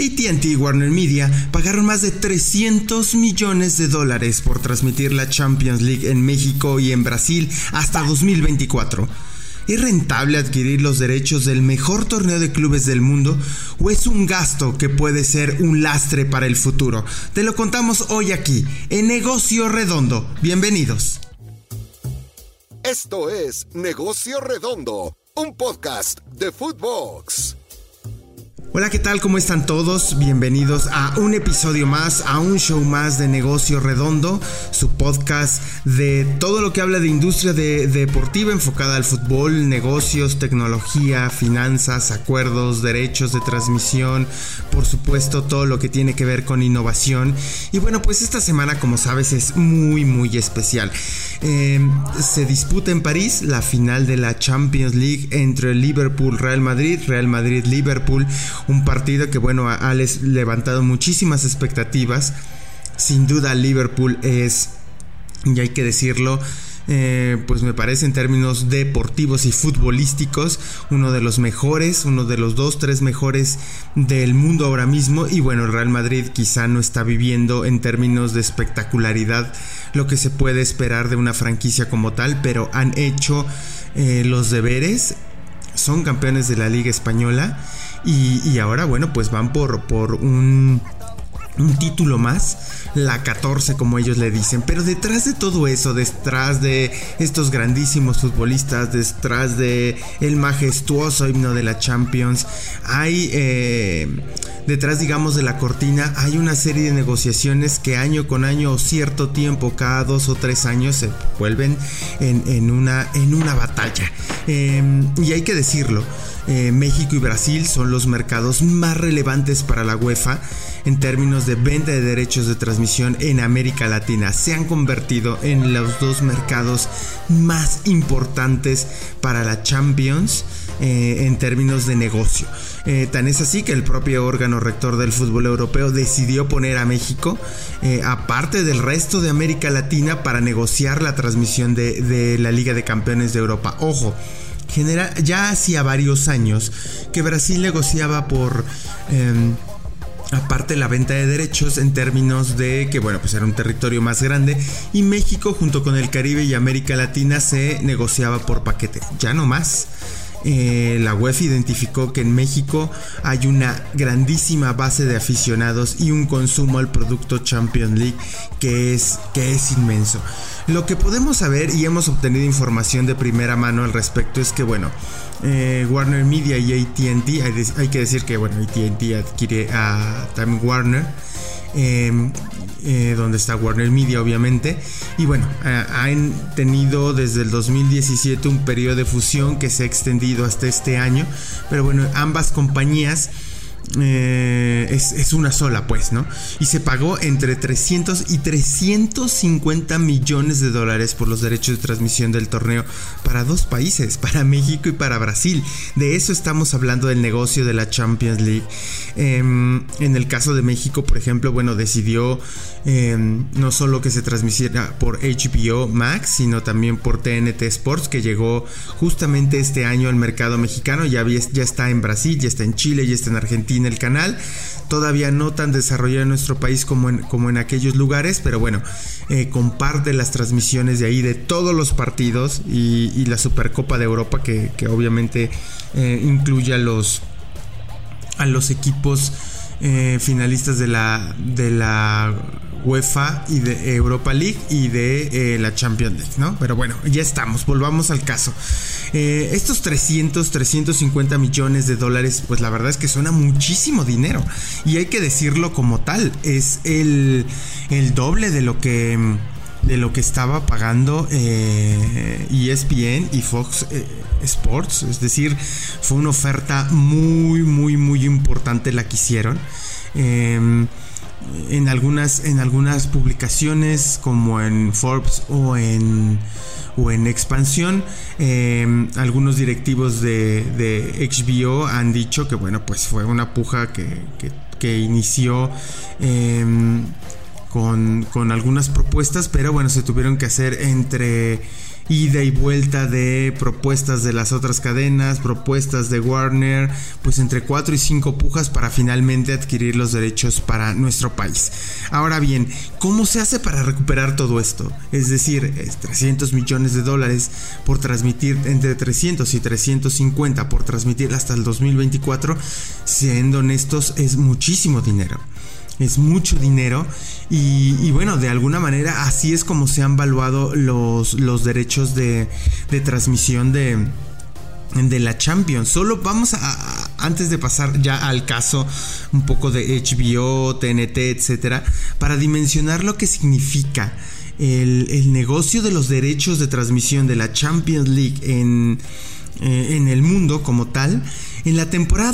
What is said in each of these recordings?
ATT y Warner Media pagaron más de 300 millones de dólares por transmitir la Champions League en México y en Brasil hasta 2024. ¿Es rentable adquirir los derechos del mejor torneo de clubes del mundo o es un gasto que puede ser un lastre para el futuro? Te lo contamos hoy aquí, en Negocio Redondo. Bienvenidos. Esto es Negocio Redondo, un podcast de Footbox. Hola, ¿qué tal? ¿Cómo están todos? Bienvenidos a un episodio más, a un show más de Negocio Redondo, su podcast de todo lo que habla de industria deportiva enfocada al fútbol, negocios, tecnología, finanzas, acuerdos, derechos de transmisión, por supuesto todo lo que tiene que ver con innovación. Y bueno, pues esta semana, como sabes, es muy, muy especial. Em, se disputa en París la final de la Champions League entre Liverpool, Real Madrid, Real Madrid, Liverpool un partido que bueno ha levantado muchísimas expectativas. Sin duda Liverpool es, y hay que decirlo, eh, pues me parece en términos deportivos y futbolísticos uno de los mejores, uno de los dos, tres mejores del mundo ahora mismo y bueno, el Real Madrid quizá no está viviendo en términos de espectacularidad lo que se puede esperar de una franquicia como tal, pero han hecho eh, los deberes, son campeones de la Liga Española y, ahora, bueno, pues van por, por un, un título más la 14 como ellos le dicen. Pero detrás de todo eso, detrás de estos grandísimos futbolistas, detrás de el majestuoso himno de la Champions, hay eh, detrás digamos de la cortina, hay una serie de negociaciones que año con año o cierto tiempo, cada dos o tres años se vuelven en, una, en una batalla. Em, y hay que decirlo. Eh, México y Brasil son los mercados más relevantes para la UEFA en términos de venta de derechos de transmisión en América Latina. Se han convertido en los dos mercados más importantes para la Champions. Eh, en términos de negocio. Eh, tan es así que el propio órgano rector del fútbol europeo decidió poner a México, aparte del resto de América Latina, para negociar la transmisión de, de la Liga de Campeones de Europa. Ojo, ya hacía varios años que Brasil negociaba por... Em, aparte la venta de derechos en términos de que bueno pues era un territorio más grande y México junto con el Caribe y América Latina se negociaba por paquete. Ya no más eh, la UEFA identificó que en México hay una grandísima base de aficionados y un consumo al producto Champions League que es, que es inmenso. Lo que podemos saber y hemos obtenido información de primera mano al respecto es que, bueno, eh, Warner Media y ATT, hay, que decir que, bueno, ATT adquiere a Time Warner. Em, eh, donde está Warner Media obviamente. Y bueno, han tenido desde el 2017 un periodo de fusión que se ha extendido hasta este año. Pero bueno, ambas compañías eh, es, una sola, pues, ¿no? Y se pagó entre 300 y 350 millones de dólares por los derechos de transmisión del torneo para dos países, para México y para Brasil. De eso estamos hablando del negocio de la Champions League. Em, en el caso de México, por ejemplo, bueno, decidió em, no solo que se transmitiera por HBO Max, sino también por TNT Sports, que llegó justamente este año al mercado mexicano. Ya, ya está en Brasil, ya está en Chile, ya está en Argentina el canal. Todavía no tan desarrollado en nuestro país como en, como en aquellos lugares, pero bueno, eh, comparte las transmisiones de ahí de todos los partidos y, la Supercopa de Europa que, obviamente eh, incluye a los, a los equipos eh, finalistas de la, de la UEFA y de Europa League y de la Champions League, ¿no? Pero bueno, ya estamos, volvamos al caso. Eh, estos 300, 350 millones de dólares, pues la verdad es que suena muchísimo dinero. Y hay que decirlo como tal, es el, doble de lo que de lo que estaba pagando eh, ESPN y Fox eh, Sports. Es decir, fue una oferta muy, muy, muy importante la que hicieron. Em, en, algunas, en algunas publicaciones como en Forbes o en o en expansión. Em, algunos directivos de, HBO han dicho que bueno, pues fue una puja que, inició em, con, algunas propuestas, pero bueno, se tuvieron que hacer entre ida y vuelta de propuestas de las otras cadenas, propuestas de Warner, pues entre 4 y 5 pujas para finalmente adquirir los derechos para nuestro país. Ahora bien, ¿cómo se hace para recuperar todo esto? Es decir, 300 millones de dólares por transmitir entre 300 y 350 por transmitir hasta el 2024, siendo honestos, es muchísimo dinero es mucho dinero y, bueno, de alguna manera así es como se han valuado los, los derechos de, de transmisión de, de la Champions. Solo vamos a, antes de pasar ya al caso un poco de HBO, TNT, etcétera, para dimensionar lo que significa el, el, negocio de los derechos de transmisión de la Champions League en, eh, en el mundo como tal. En la temporada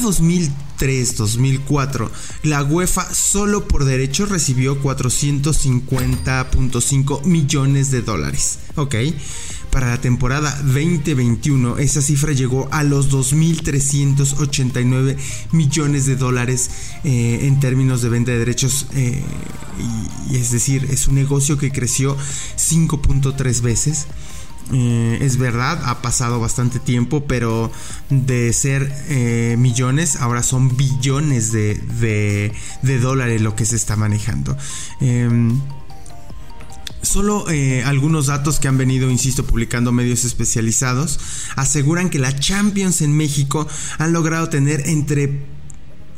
2003-2004, la UEFA solo por derechos recibió 450.5 millones de dólares. Ok. Para la temporada 2021, esa cifra llegó a los 2.389 millones de dólares eh, en términos de venta de derechos. Eh, y es decir, es un negocio que creció 5.3 veces. Eh, es verdad, ha pasado bastante tiempo, pero de ser eh, millones, ahora son billones de, dólares lo que se está manejando. Em, solo eh, algunos datos que han venido, insisto, publicando medios especializados aseguran que la Champions en México han logrado tener entre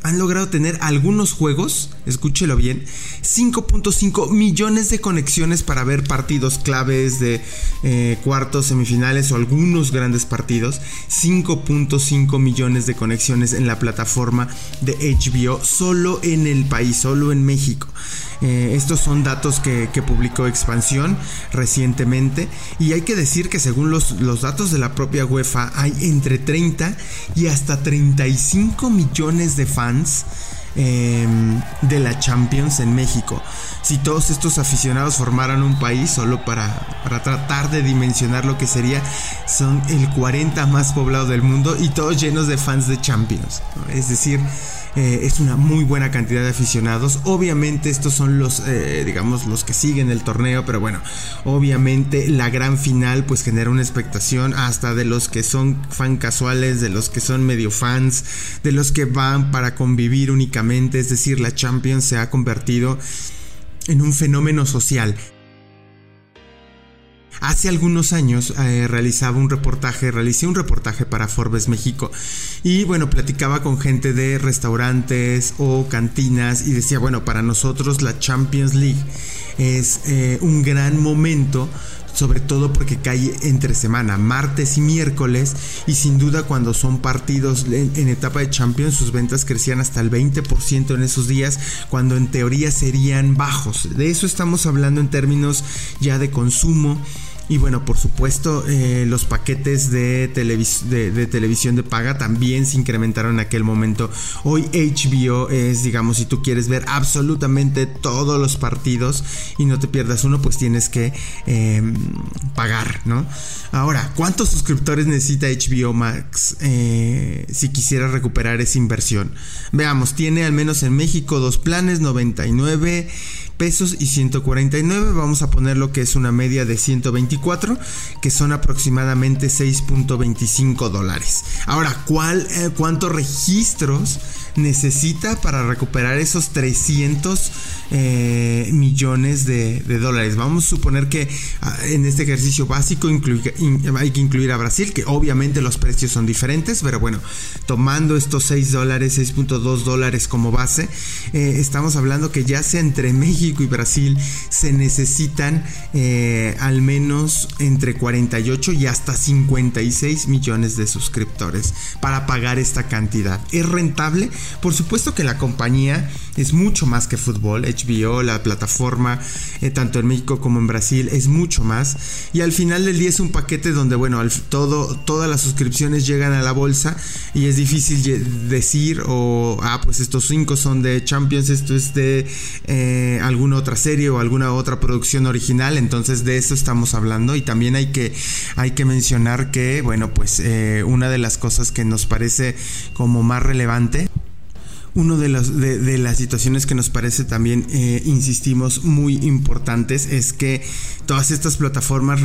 han logrado tener algunos juegos, escúchelo bien, 5.5 millones de conexiones para ver partidos claves de eh, cuartos, semifinales o algunos grandes partidos. 5.5 millones de conexiones en la plataforma de HBO solo en el país, solo en México. Eh, estos son datos que, publicó Expansión recientemente y hay que decir que según los, los datos de la propia UEFA hay entre 30 y hasta 35 millones de fans em, de la Champions en México. Si todos estos aficionados formaran un país, solo para, para, tratar de dimensionar lo que sería, son el 40 más poblado del mundo y todos llenos de fans de Champions. Es decir, eh, es una muy buena cantidad de aficionados. Obviamente estos son los, eh, digamos, los que siguen el torneo, pero bueno, obviamente la gran final pues genera una expectación hasta de los que son fan casuales, de los que son medio fans, de los que van para convivir únicamente, es decir, la Champions se ha convertido en un fenómeno social. Hace algunos años eh, realizaba un reportaje, realicé un reportaje para Forbes México y bueno, platicaba con gente de restaurantes o cantinas y decía, bueno, para nosotros la Champions League es eh, un gran momento sobre todo porque cae entre semana, martes y miércoles, y sin duda cuando son partidos en, etapa de Champions, sus ventas crecían hasta el 20% en esos días, cuando en teoría serían bajos. De eso estamos hablando en términos ya de consumo y bueno, por supuesto, eh, los paquetes de, televisión de paga también se incrementaron en aquel momento. Hoy HBO es, digamos, si tú quieres ver absolutamente todos los partidos y no te pierdas uno, pues tienes que em, pagar, ¿no? Ahora, ¿cuántos suscriptores necesita HBO Max eh, si quisiera recuperar esa inversión? Veamos, tiene al menos en México dos planes, 99 pesos y 149. Vamos a poner lo que es una media de 124, que son aproximadamente 6.25 dólares. Ahora, ¿cuál, eh, ¿cuántos registros necesita para recuperar esos 300 eh, millones de, dólares. Vamos a suponer que ah, en este ejercicio básico hay que incluir a Brasil, que obviamente los precios son diferentes, pero bueno, tomando estos 6 dólares, 6.2 dólares como base, eh, estamos hablando que ya sea entre México y Brasil se necesitan eh, al menos entre 48 y hasta 56 millones de suscriptores para pagar esta cantidad. ¿Es rentable? Por supuesto que la compañía es mucho más que fútbol. HBO, la plataforma, eh, tanto en México como en Brasil, es mucho más. Y al final del día es un paquete donde, bueno, todo, todas las suscripciones llegan a la bolsa y es difícil decir, o, ah, pues estos cinco son de Champions, esto es de eh, alguna otra serie o alguna otra producción original. Entonces de eso estamos hablando. Y también hay que, hay que mencionar que, bueno, pues eh, una de las cosas que nos parece como más relevante una de, de, las situaciones que nos parece también, eh, insistimos, muy importantes es que todas estas plataformas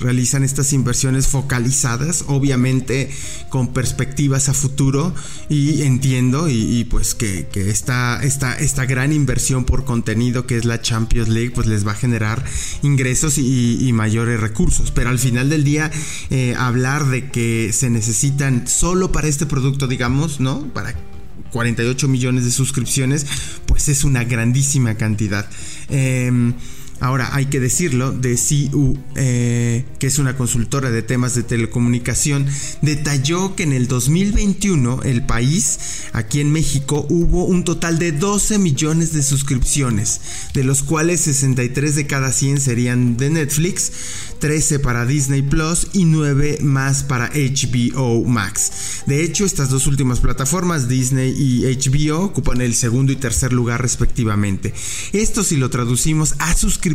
realizan estas inversiones focalizadas, obviamente con perspectivas a futuro y entiendo y, pues que, esta, esta, esta, gran inversión por contenido que es la Champions League pues les va a generar ingresos y, mayores recursos, pero al final del día eh, hablar de que se necesitan solo para este producto, digamos, ¿no? Para 48 millones de suscripciones, pues es una grandísima cantidad. Em, Ahora hay que decirlo, de CU, eh, que es una consultora de temas de telecomunicación, detalló que en el 2021 el país, aquí en México, hubo un total de 12 millones de suscripciones, de los cuales 63 de cada 100 serían de Netflix, 13 para Disney Plus y 9 más para HBO Max. De hecho, estas dos últimas plataformas, Disney y HBO, ocupan el segundo y tercer lugar respectivamente. Esto si lo traducimos a suscripciones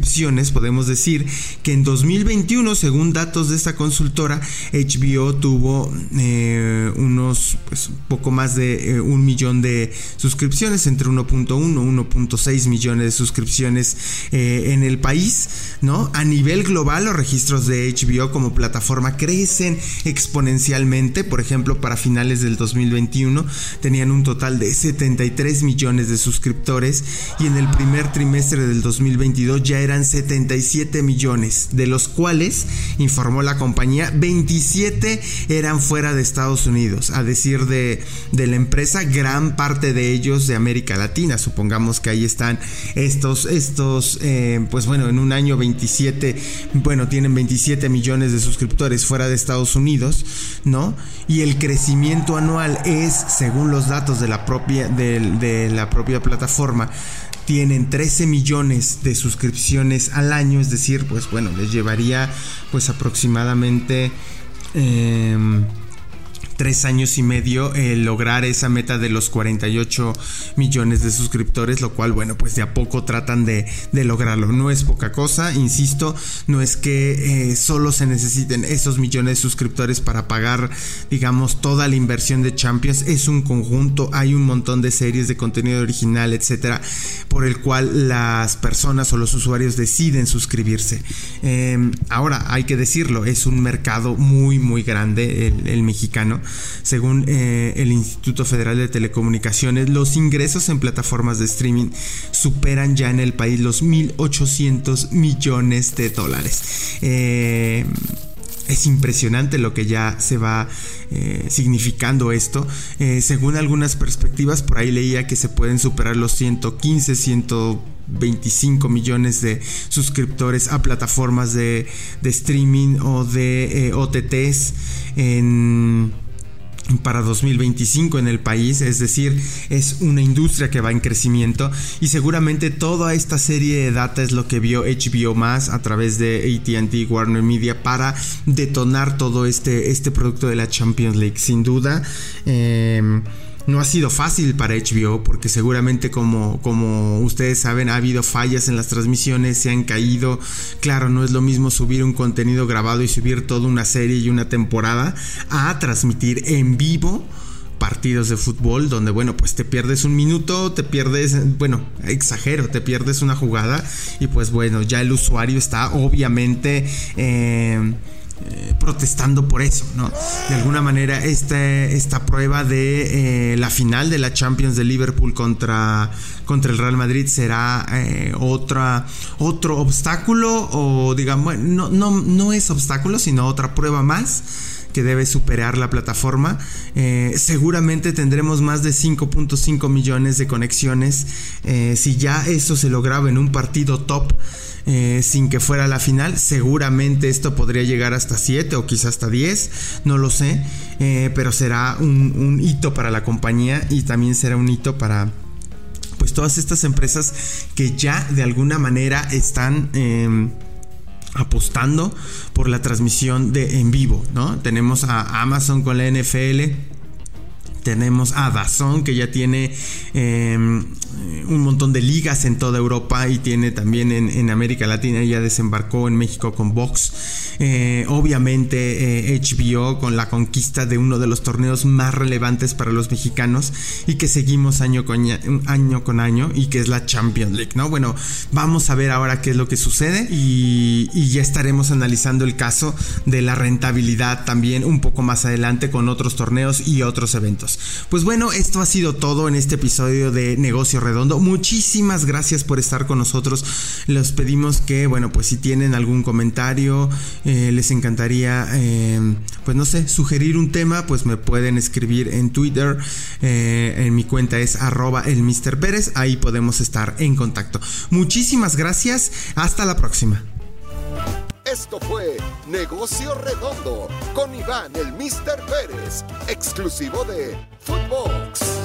podemos decir que en 2021, según datos de esta consultora, HBO tuvo eh, unos pues, poco más de eh, un millón de suscripciones, entre 1.1 1.6 millones de suscripciones eh, en el país, ¿no? A nivel global, los registros de HBO como plataforma crecen exponencialmente. Por ejemplo, para finales del 2021 tenían un total de 73 millones de suscriptores y en el primer trimestre del 2022 ya eran 77 millones, de los cuales, informó la compañía, 27 eran fuera de Estados Unidos. A decir de, la empresa, gran parte de ellos de América Latina. Supongamos que ahí están estos, estos, eh, pues bueno, en un año 27, bueno, tienen 27 millones de suscriptores fuera de Estados Unidos, ¿no? Y el crecimiento anual es, según los datos de la propia, de la propia plataforma, tienen 13 millones de suscripciones al año, es decir, pues bueno, les llevaría pues aproximadamente... Em, tres años y medio lograr esa meta de los 48 millones de suscriptores, lo cual, bueno, pues de a poco tratan de, lograrlo. No es poca cosa, insisto, no es que eh, solo se necesiten esos millones de suscriptores para pagar, digamos, toda la inversión de Champions, es un conjunto, hay un montón de series de contenido original, etcétera, por el cual las personas o los usuarios deciden suscribirse. Em, ahora, hay que decirlo, es un mercado muy, muy grande el mexicano según eh, el Instituto Federal de Telecomunicaciones, los ingresos en plataformas de streaming superan ya en el país los 1.800 millones de dólares. Eh, es impresionante lo que ya se va eh, significando esto. según algunas perspectivas, por ahí leía que se pueden superar los 115, 125 millones de suscriptores a plataformas de, streaming o de OTTs en para 2025 en el país, es decir, es una industria que va en crecimiento y seguramente toda esta serie de data es lo que vio HBO más a través de AT&T Warner Media para detonar todo este, este producto de la Champions League. Sin duda, eh, no ha sido fácil para HBO porque seguramente como, como ustedes saben ha habido fallas en las transmisiones, se han caído. Claro, no es lo mismo subir un contenido grabado y subir toda una serie y una temporada a transmitir en vivo partidos de fútbol donde bueno pues te pierdes un minuto te pierdes bueno exagero te pierdes una jugada y pues bueno ya el usuario está obviamente eh, eh, protestando por eso, ¿no? De alguna manera, este, esta prueba de eh, la final de la Champions de Liverpool contra, contra el Real Madrid será eh, otra, otro obstáculo o digamos, no, no, no es obstáculo, sino otra prueba más que debe superar la plataforma. seguramente tendremos más de 5.5 millones de conexiones. si ya eso se lograba en un partido top eh, sin que fuera la final. Seguramente esto podría llegar hasta 7 o quizás hasta 10, no lo sé, eh, pero será un, hito para la compañía y también será un hito para pues todas estas empresas que ya de alguna manera están em, apostando por la transmisión de en vivo, ¿no? Tenemos a Amazon con la NFL tenemos a Dazón que ya tiene em, un montón de ligas en toda Europa y tiene también en, América Latina, ya desembarcó en México con Vox. Eh, obviamente HBO eh, con la conquista de uno de los torneos más relevantes para los mexicanos y que seguimos año con año, con año y que es la Champions League, ¿no? Bueno, vamos a ver ahora qué es lo que sucede y, ya estaremos analizando el caso de la rentabilidad también un poco más adelante con otros torneos y otros eventos. Pues bueno, esto ha sido todo en este episodio de Redondo. Muchísimas gracias por estar con nosotros. Les pedimos que, bueno, pues si tienen algún comentario, eh, les encantaría, eh, pues no sé, sugerir un tema, pues me pueden escribir en Twitter. Eh, en mi cuenta es arroba el Mr. Ahí podemos estar en contacto. Muchísimas gracias. Hasta la próxima. Esto fue Negocio Redondo con Iván el Mr. Pérez, exclusivo de Footbox.